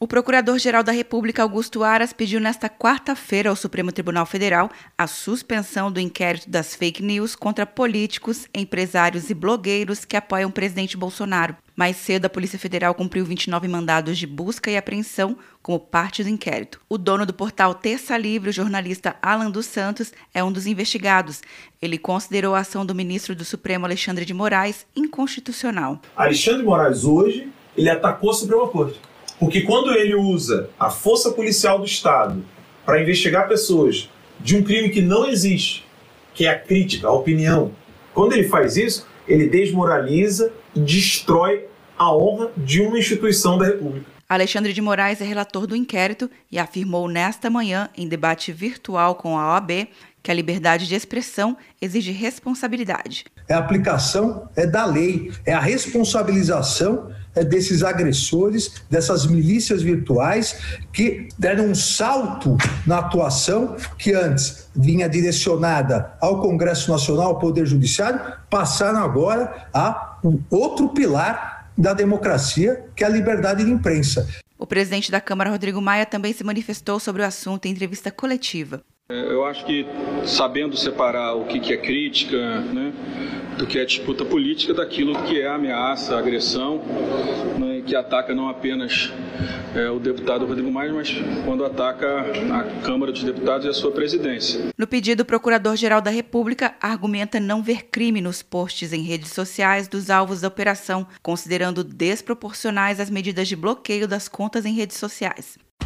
O Procurador-Geral da República, Augusto Aras, pediu nesta quarta-feira ao Supremo Tribunal Federal a suspensão do inquérito das fake news contra políticos, empresários e blogueiros que apoiam o presidente Bolsonaro. Mais cedo, a Polícia Federal cumpriu 29 mandados de busca e apreensão como parte do inquérito. O dono do portal Terça Livre, o jornalista Alan dos Santos, é um dos investigados. Ele considerou a ação do ministro do Supremo, Alexandre de Moraes, inconstitucional. Alexandre de Moraes, hoje, ele atacou a Suprema Corte. Porque quando ele usa a força policial do Estado para investigar pessoas de um crime que não existe, que é a crítica, a opinião, quando ele faz isso, ele desmoraliza e destrói a honra de uma instituição da República. Alexandre de Moraes é relator do inquérito e afirmou nesta manhã, em debate virtual com a OAB, que a liberdade de expressão exige responsabilidade. É a aplicação é da lei, é a responsabilização desses agressores, dessas milícias virtuais que deram um salto na atuação que antes vinha direcionada ao Congresso Nacional, ao Poder Judiciário, passaram agora a um outro pilar da democracia, que é a liberdade de imprensa. O presidente da Câmara, Rodrigo Maia, também se manifestou sobre o assunto em entrevista coletiva. É, eu acho que sabendo separar o que é crítica, né, do que é disputa política, daquilo que é ameaça, agressão, né, que ataca não apenas é, o deputado Rodrigo Maia, mas quando ataca a Câmara dos Deputados e a sua presidência. No pedido, o Procurador-Geral da República argumenta não ver crime nos posts em redes sociais dos alvos da operação, considerando desproporcionais as medidas de bloqueio das contas em redes sociais.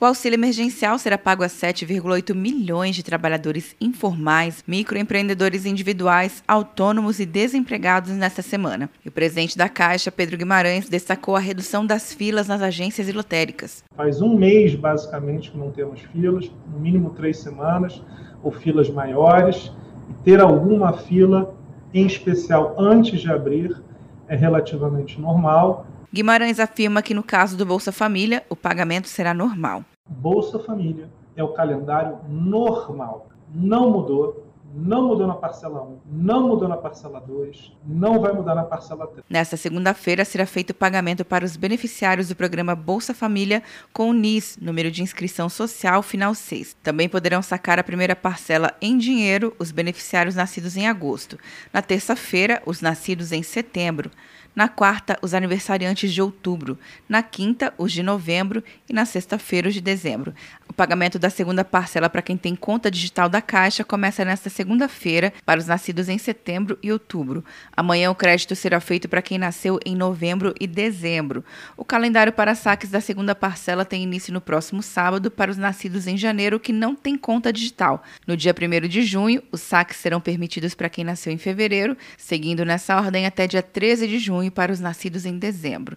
O auxílio emergencial será pago a 7,8 milhões de trabalhadores informais, microempreendedores individuais, autônomos e desempregados nesta semana. E o presidente da Caixa, Pedro Guimarães, destacou a redução das filas nas agências e lotéricas. Faz um mês, basicamente, que não temos filas, no mínimo três semanas, ou filas maiores, e ter alguma fila, em especial antes de abrir, é relativamente normal. Guimarães afirma que no caso do Bolsa Família, o pagamento será normal. Bolsa Família é o calendário normal. Não mudou, não mudou na parcela 1, não mudou na parcela 2, não vai mudar na parcela 3. Nesta segunda-feira será feito o pagamento para os beneficiários do programa Bolsa Família com o NIS, número de inscrição social final 6. Também poderão sacar a primeira parcela em dinheiro os beneficiários nascidos em agosto. Na terça-feira, os nascidos em setembro. Na quarta, os aniversariantes de outubro. Na quinta, os de novembro. E na sexta-feira, os de dezembro. O pagamento da segunda parcela para quem tem conta digital da Caixa começa nesta segunda-feira para os nascidos em setembro e outubro. Amanhã, o crédito será feito para quem nasceu em novembro e dezembro. O calendário para saques da segunda parcela tem início no próximo sábado para os nascidos em janeiro que não têm conta digital. No dia 1 de junho, os saques serão permitidos para quem nasceu em fevereiro, seguindo nessa ordem até dia 13 de junho junho para os nascidos em dezembro.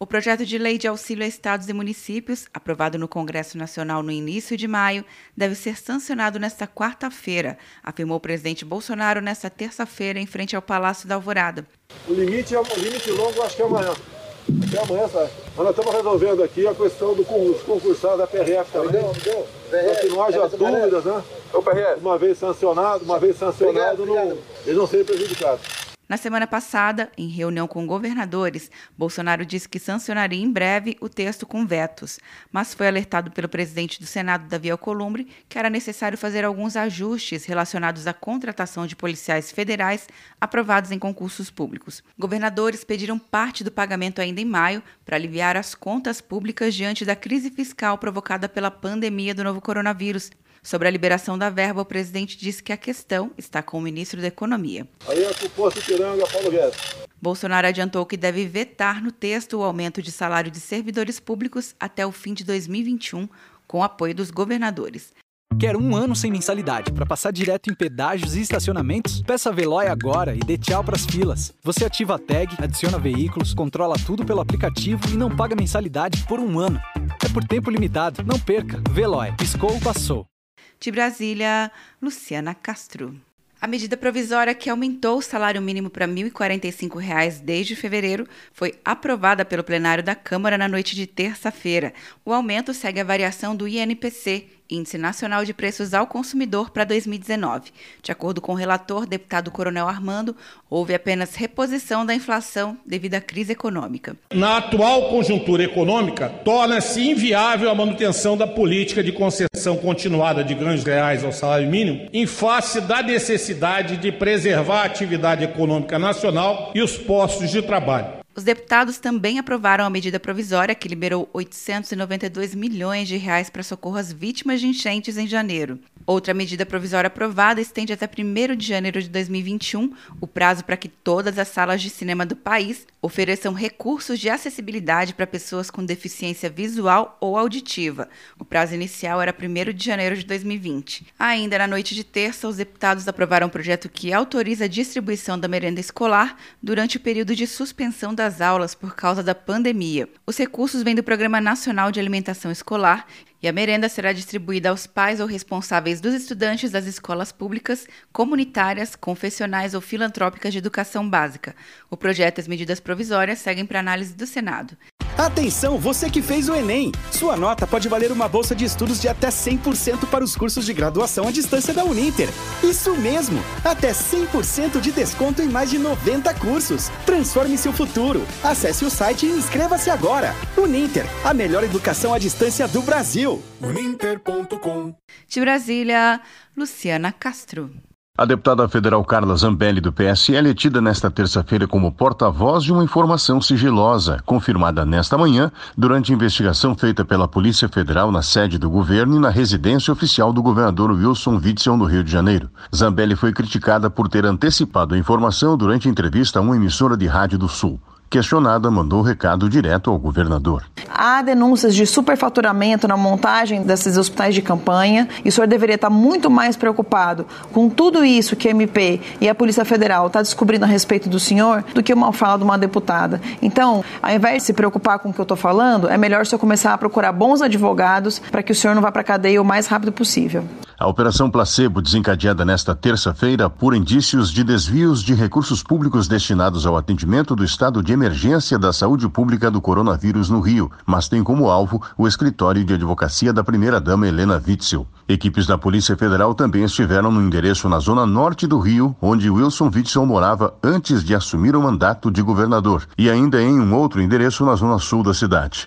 O projeto de lei de auxílio a estados e municípios, aprovado no Congresso Nacional no início de maio, deve ser sancionado nesta quarta-feira, afirmou o presidente Bolsonaro nesta terça-feira em frente ao Palácio da Alvorada. O limite, é, o limite longo acho que é amanhã. Até amanhã, sabe? Mas nós estamos resolvendo aqui a questão do concursado da PRF também. Para que não haja dúvidas, né? Uma vez sancionado, uma vez sancionado, não, eles não serem prejudicados. Na semana passada, em reunião com governadores, Bolsonaro disse que sancionaria em breve o texto com vetos, mas foi alertado pelo presidente do Senado, Davi Alcolumbre, que era necessário fazer alguns ajustes relacionados à contratação de policiais federais aprovados em concursos públicos. Governadores pediram parte do pagamento ainda em maio para aliviar as contas públicas diante da crise fiscal provocada pela pandemia do novo coronavírus. Sobre a liberação da verba, o presidente disse que a questão está com o ministro da Economia. Aí é o posto Piranga, Paulo Guedes. Bolsonaro adiantou que deve vetar no texto o aumento de salário de servidores públicos até o fim de 2021, com apoio dos governadores. Quer um ano sem mensalidade para passar direto em pedágios e estacionamentos? Peça a Veloy agora e dê tchau pras filas. Você ativa a tag, adiciona veículos, controla tudo pelo aplicativo e não paga mensalidade por um ano. É por tempo limitado. Não perca. Veloy. Piscou, passou. De Brasília, Luciana Castro. A medida provisória que aumentou o salário mínimo para R$ 1.045 desde fevereiro foi aprovada pelo plenário da Câmara na noite de terça-feira. O aumento segue a variação do INPC, Índice Nacional de Preços ao Consumidor para 2019. De acordo com o relator, deputado Coronel Armando, houve apenas reposição da inflação devido à crise econômica. Na atual conjuntura econômica, torna-se inviável a manutenção da política de concessão continuada de ganhos reais ao salário mínimo, em face da necessidade de preservar a atividade econômica nacional e os postos de trabalho. Os deputados também aprovaram a medida provisória que liberou 892 milhões de reais para socorro às vítimas de enchentes em janeiro. Outra medida provisória aprovada estende até 1 de janeiro de 2021 o prazo para que todas as salas de cinema do país ofereçam recursos de acessibilidade para pessoas com deficiência visual ou auditiva. O prazo inicial era 1 de janeiro de 2020. Ainda na noite de terça, os deputados aprovaram um projeto que autoriza a distribuição da merenda escolar durante o período de suspensão das aulas por causa da pandemia. Os recursos vêm do Programa Nacional de Alimentação Escolar e a merenda será distribuída aos pais ou responsáveis dos estudantes das escolas públicas, comunitárias, confessionais ou filantrópicas de educação básica. O projeto e as medidas provisórias seguem para análise do Senado. Atenção, você que fez o Enem! Sua nota pode valer uma bolsa de estudos de até 100% para os cursos de graduação à distância da Uninter. Isso mesmo! Até 100% de desconto em mais de 90 cursos. Transforme seu futuro. Acesse o site e inscreva-se agora. Uninter, a melhor educação à distância do Brasil. Uninter.com De Brasília, Luciana Castro. A deputada federal Carla Zambelli, do PSL, é tida nesta terça-feira como porta-voz de uma informação sigilosa, confirmada nesta manhã durante investigação feita pela Polícia Federal na sede do governo e na residência oficial do governador Wilson Witzel, no Rio de Janeiro. Zambelli foi criticada por ter antecipado a informação durante entrevista a uma emissora de rádio do Sul. Questionada, mandou o recado direto ao governador. Há denúncias de superfaturamento na montagem desses hospitais de campanha e o senhor deveria estar muito mais preocupado com tudo isso que a MP e a Polícia Federal está descobrindo a respeito do senhor do que uma fala de uma deputada. Então, ao invés de se preocupar com o que eu estou falando, é melhor o senhor começar a procurar bons advogados para que o senhor não vá para a cadeia o mais rápido possível. A Operação Placebo, desencadeada nesta terça-feira, apura indícios de desvios de recursos públicos destinados ao atendimento do estado de emergência da saúde pública do coronavírus no Rio, mas tem como alvo o escritório de advocacia da primeira-dama Helena Witzel. Equipes da Polícia Federal também estiveram no endereço na zona norte do Rio, onde Wilson Witzel morava antes de assumir o mandato de governador, e ainda em um outro endereço na zona sul da cidade.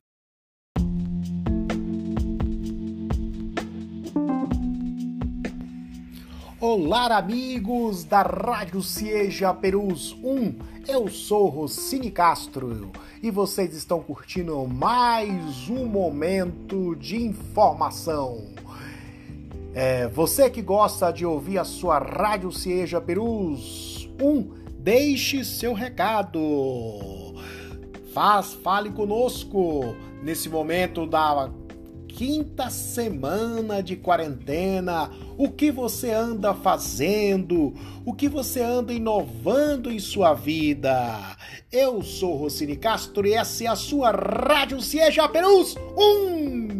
Olá, amigos da Rádio Cieja Perus 1. Eu sou Rossini Castro e vocês estão curtindo mais um momento de informação. É, você que gosta de ouvir a sua Rádio Cieja Perus 1, deixe seu recado. Faz, fale conosco nesse momento da quinta semana de quarentena, o que você anda fazendo, o que você anda inovando em sua vida. Eu sou Rossini Castro e essa é a sua Rádio Cieja Perus 1.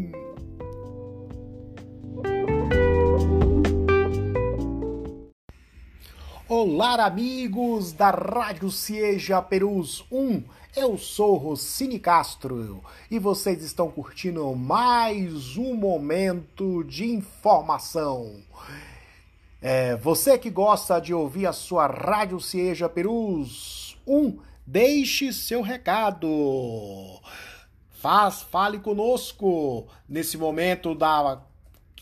Olá, amigos da Rádio Cieja Perus 1. Eu sou Rossini Castro e vocês estão curtindo mais um momento de informação. É, você que gosta de ouvir a sua Rádio Cieja Perus 1, deixe seu recado. Faz, fale conosco nesse momento da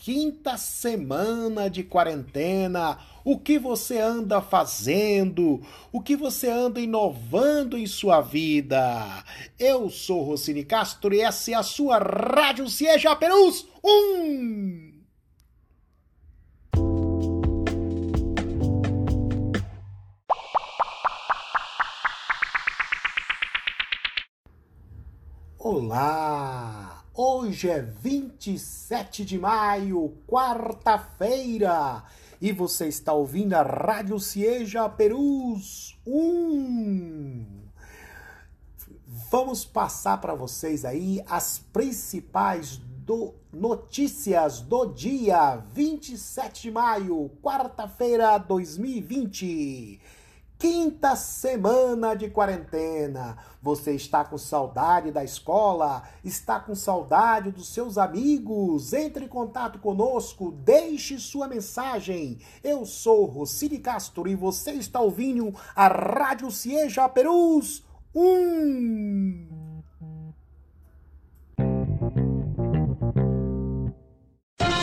quinta semana de quarentena. O que você anda fazendo? O que você anda inovando em sua vida? Eu sou Rocine Castro e essa é a sua Rádio Cieja Perus 1. Olá! Hoje é 27 de maio, quarta-feira, e você está ouvindo a Rádio Cieja Perus 1. Vamos passar para vocês aí as principais do, notícias do dia 27 de maio, quarta-feira 2020. Quinta semana de quarentena. Você está com saudade da escola? Está com saudade dos seus amigos? Entre em contato conosco, deixe sua mensagem. Eu sou Rocine Castro e você está ouvindo a Rádio Cieja Perus 1.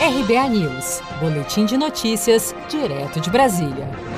RBA News, Boletim de Notícias, direto de Brasília.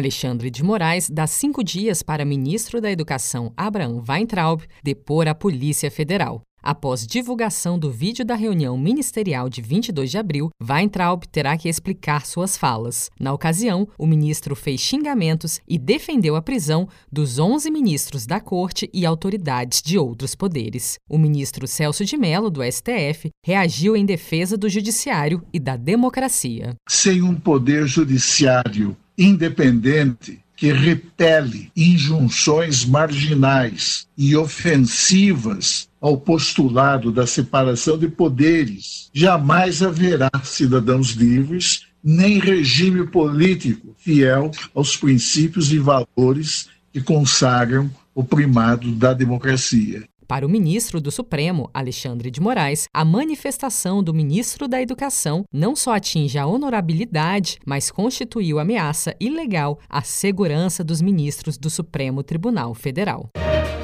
Alexandre de Moraes dá cinco dias para ministro da Educação Abraham Weintraub depor a Polícia Federal. Após divulgação do vídeo da reunião ministerial de 22 de abril, Weintraub terá que explicar suas falas. Na ocasião, o ministro fez xingamentos e defendeu a prisão dos 11 ministros da Corte e autoridades de outros poderes. O ministro Celso de Mello, do STF, reagiu em defesa do judiciário e da democracia. Sem um poder judiciário independente que repele injunções marginais e ofensivas ao postulado da separação de poderes, jamais haverá cidadãos livres nem regime político fiel aos princípios e valores que consagram o primado da democracia. Para o ministro do Supremo, Alexandre de Moraes, a manifestação do ministro da Educação não só atinge a honorabilidade, mas constituiu ameaça ilegal à segurança dos ministros do Supremo Tribunal Federal.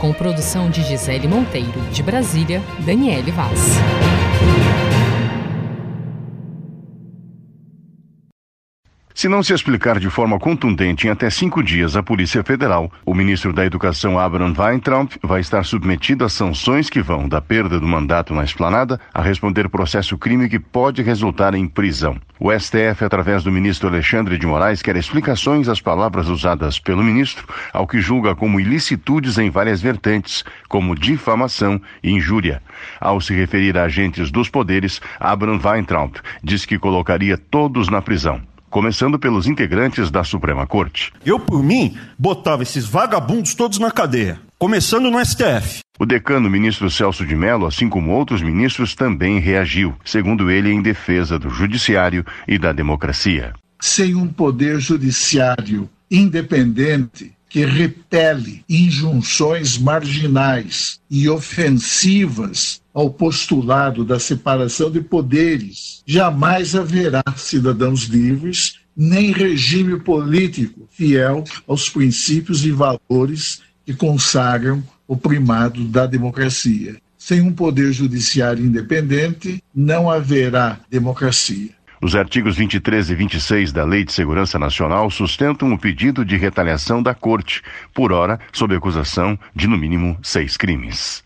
Com produção de Gisele Monteiro, de Brasília, Daniele Vaz. Se não se explicar de forma contundente em até cinco dias à Polícia Federal, o ministro da Educação Abraham Weintraub vai estar submetido a sanções que vão da perda do mandato na esplanada a responder processo crime que pode resultar em prisão. O STF, através do ministro Alexandre de Moraes, quer explicações às palavras usadas pelo ministro, ao que julga como ilicitudes em várias vertentes, como difamação e injúria. Ao se referir a agentes dos poderes, Abraham Weintraub diz que colocaria todos na prisão começando pelos integrantes da Suprema Corte. Eu, por mim, botava esses vagabundos todos na cadeia, começando no STF. O decano, ministro Celso de Mello, assim como outros ministros, também reagiu, segundo ele, em defesa do judiciário e da democracia. Sem um poder judiciário independente, que repele injunções marginais e ofensivas ao postulado da separação de poderes, jamais haverá cidadãos livres nem regime político fiel aos princípios e valores que consagram o primado da democracia. Sem um poder judiciário independente, não haverá democracia. Os artigos 23 e 26 da Lei de Segurança Nacional sustentam o pedido de retaliação da Corte, por hora, sob acusação de no mínimo seis crimes.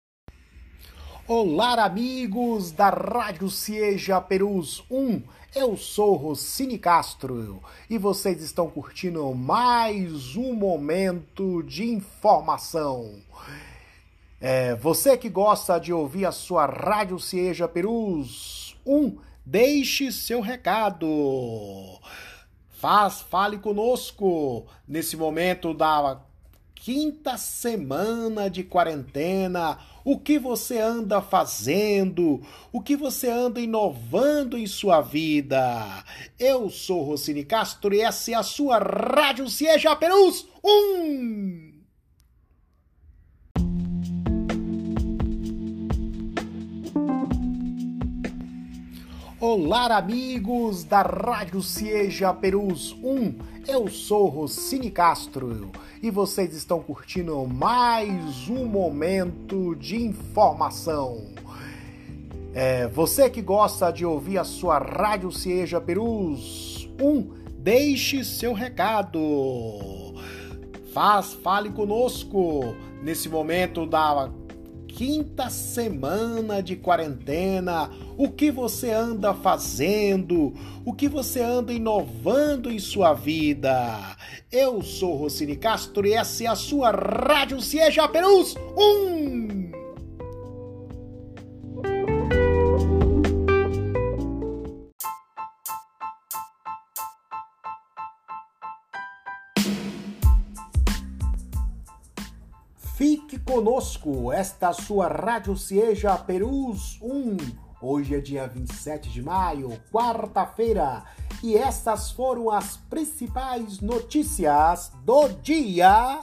Olá, amigos da Rádio Cieja Perus 1. Eu sou Rossini Castro e vocês estão curtindo mais um momento de informação. É, você que gosta de ouvir a sua Rádio Cieja Perus 1, deixe seu recado. Faz, fale conosco nesse momento da quinta semana de quarentena o que você anda fazendo, o que você anda inovando em sua vida. Eu sou Rossini Castro e essa é a sua Rádio Cieja Perus 1. Olá, amigos da Rádio Cieja Perus 1. Eu sou Rossini Castro e vocês estão curtindo mais um momento de informação. É, você que gosta de ouvir a sua Rádio Cieja Perus 1, deixe seu recado. Faz, fale conosco nesse momento da quinta semana de quarentena, o que você anda fazendo, o que você anda inovando em sua vida. Eu sou Rossini Castro e essa é a sua Rádio Cieja Perus 1. Fique conosco, esta sua Rádio Cieja Perus 1. Hoje é dia 27 de maio, quarta-feira, e estas foram as principais notícias do dia.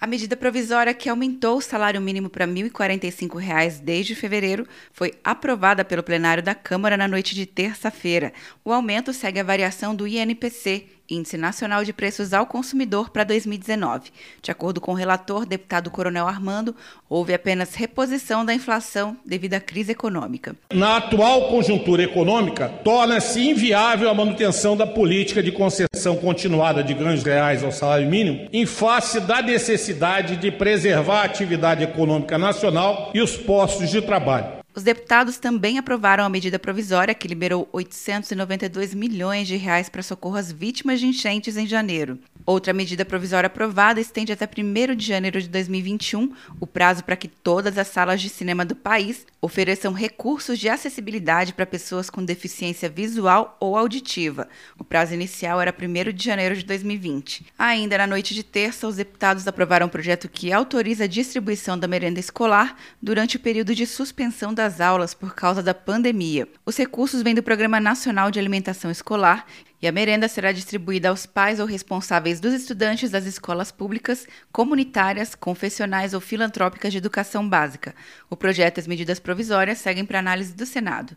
A medida provisória que aumentou o salário mínimo para R$ 1.045 desde fevereiro foi aprovada pelo plenário da Câmara na noite de terça-feira. O aumento segue a variação do INPC, Índice Nacional de Preços ao Consumidor para 2019. De acordo com o relator, deputado Coronel Armando, houve apenas reposição da inflação devido à crise econômica. Na atual conjuntura econômica, torna-se inviável a manutenção da política de concessão continuada de ganhos reais ao salário mínimo, em face da necessidade de preservar a atividade econômica nacional e os postos de trabalho. Os deputados também aprovaram a medida provisória que liberou 892 milhões de reais para socorro às vítimas de enchentes em janeiro. Outra medida provisória aprovada estende até 1 de janeiro de 2021 o prazo para que todas as salas de cinema do país ofereçam recursos de acessibilidade para pessoas com deficiência visual ou auditiva. O prazo inicial era 1 de janeiro de 2020. Ainda na noite de terça, os deputados aprovaram um projeto que autoriza a distribuição da merenda escolar durante o período de suspensão das aulas por causa da pandemia. Os recursos vêm do Programa Nacional de Alimentação Escolar e a merenda será distribuída aos pais ou responsáveis dos estudantes das escolas públicas, comunitárias, confessionais ou filantrópicas de educação básica. O projeto e as medidas provisórias seguem para análise do Senado.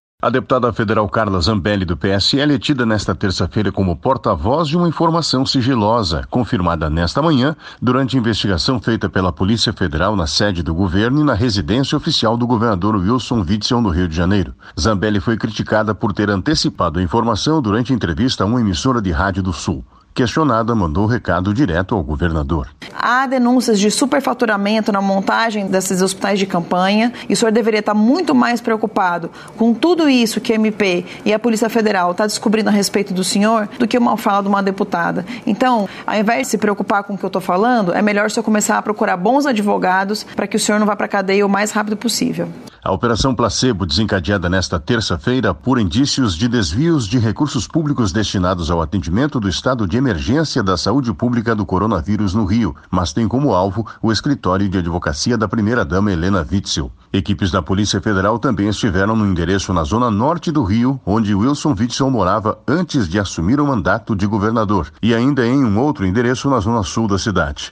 A deputada federal Carla Zambelli, do PSL, é tida nesta terça-feira como porta-voz de uma informação sigilosa, confirmada nesta manhã durante investigação feita pela Polícia Federal na sede do governo e na residência oficial do governador Wilson Witzel, no Rio de Janeiro. Zambelli foi criticada por ter antecipado a informação durante entrevista a uma emissora de rádio do Sul. Questionada, mandou o recado direto ao governador. Há denúncias de superfaturamento na montagem desses hospitais de campanha e o senhor deveria estar muito mais preocupado com tudo isso que a MP e a Polícia Federal está descobrindo a respeito do senhor do que uma fala de uma deputada. Então, ao invés de se preocupar com o que eu estou falando, é melhor o senhor começar a procurar bons advogados para que o senhor não vá para a cadeia o mais rápido possível. A Operação Placebo, desencadeada nesta terça-feira por indícios de desvios de recursos públicos destinados ao atendimento do estado de emergência da saúde pública do coronavírus no Rio, mas tem como alvo o escritório de advocacia da primeira-dama Helena Witzel. Equipes da Polícia Federal também estiveram no endereço na zona norte do Rio, onde Wilson Witzel morava antes de assumir o mandato de governador, e ainda em um outro endereço na zona sul da cidade.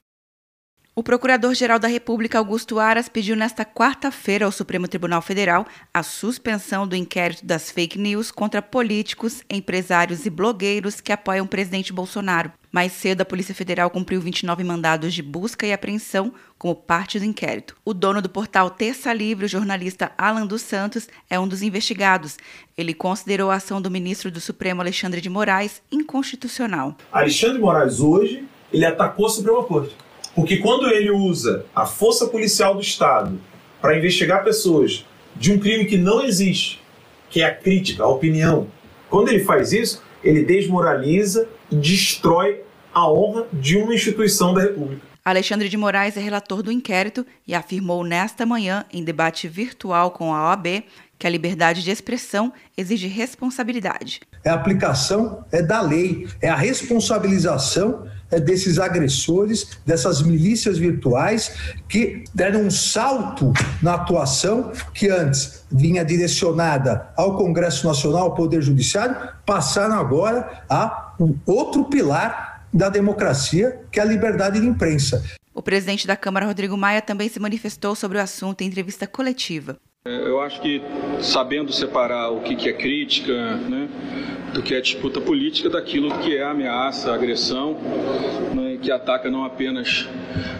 O Procurador-Geral da República, Augusto Aras, pediu nesta quarta-feira ao Supremo Tribunal Federal a suspensão do inquérito das fake news contra políticos, empresários e blogueiros que apoiam o presidente Bolsonaro. Mais cedo, a Polícia Federal cumpriu 29 mandados de busca e apreensão como parte do inquérito. O dono do portal Terça Livre, o jornalista Alan dos Santos, é um dos investigados. Ele considerou a ação do ministro do Supremo, Alexandre de Moraes, inconstitucional. Alexandre de Moraes, hoje, ele atacou a Suprema Corte. Porque quando ele usa a força policial do Estado para investigar pessoas de um crime que não existe, que é a crítica, a opinião, quando ele faz isso, ele desmoraliza e destrói a honra de uma instituição da República. Alexandre de Moraes é relator do inquérito e afirmou nesta manhã, em debate virtual com a OAB, que a liberdade de expressão exige responsabilidade. É a aplicação é da lei, é a responsabilização desses agressores, dessas milícias virtuais que deram um salto na atuação que antes vinha direcionada ao Congresso Nacional, ao Poder Judiciário, passaram agora a um outro pilar da democracia, que é a liberdade de imprensa. O presidente da Câmara, Rodrigo Maia, também se manifestou sobre o assunto em entrevista coletiva. É, eu acho que sabendo separar o que é crítica, né, do que é disputa política, daquilo que é ameaça, agressão, né, que ataca não apenas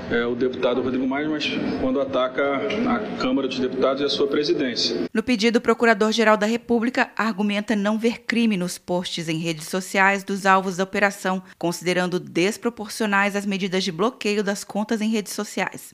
é, o deputado Rodrigo Maia, mas quando ataca a Câmara dos Deputados e a sua presidência. No pedido, o Procurador-Geral da República argumenta não ver crime nos posts em redes sociais dos alvos da operação, considerando desproporcionais as medidas de bloqueio das contas em redes sociais.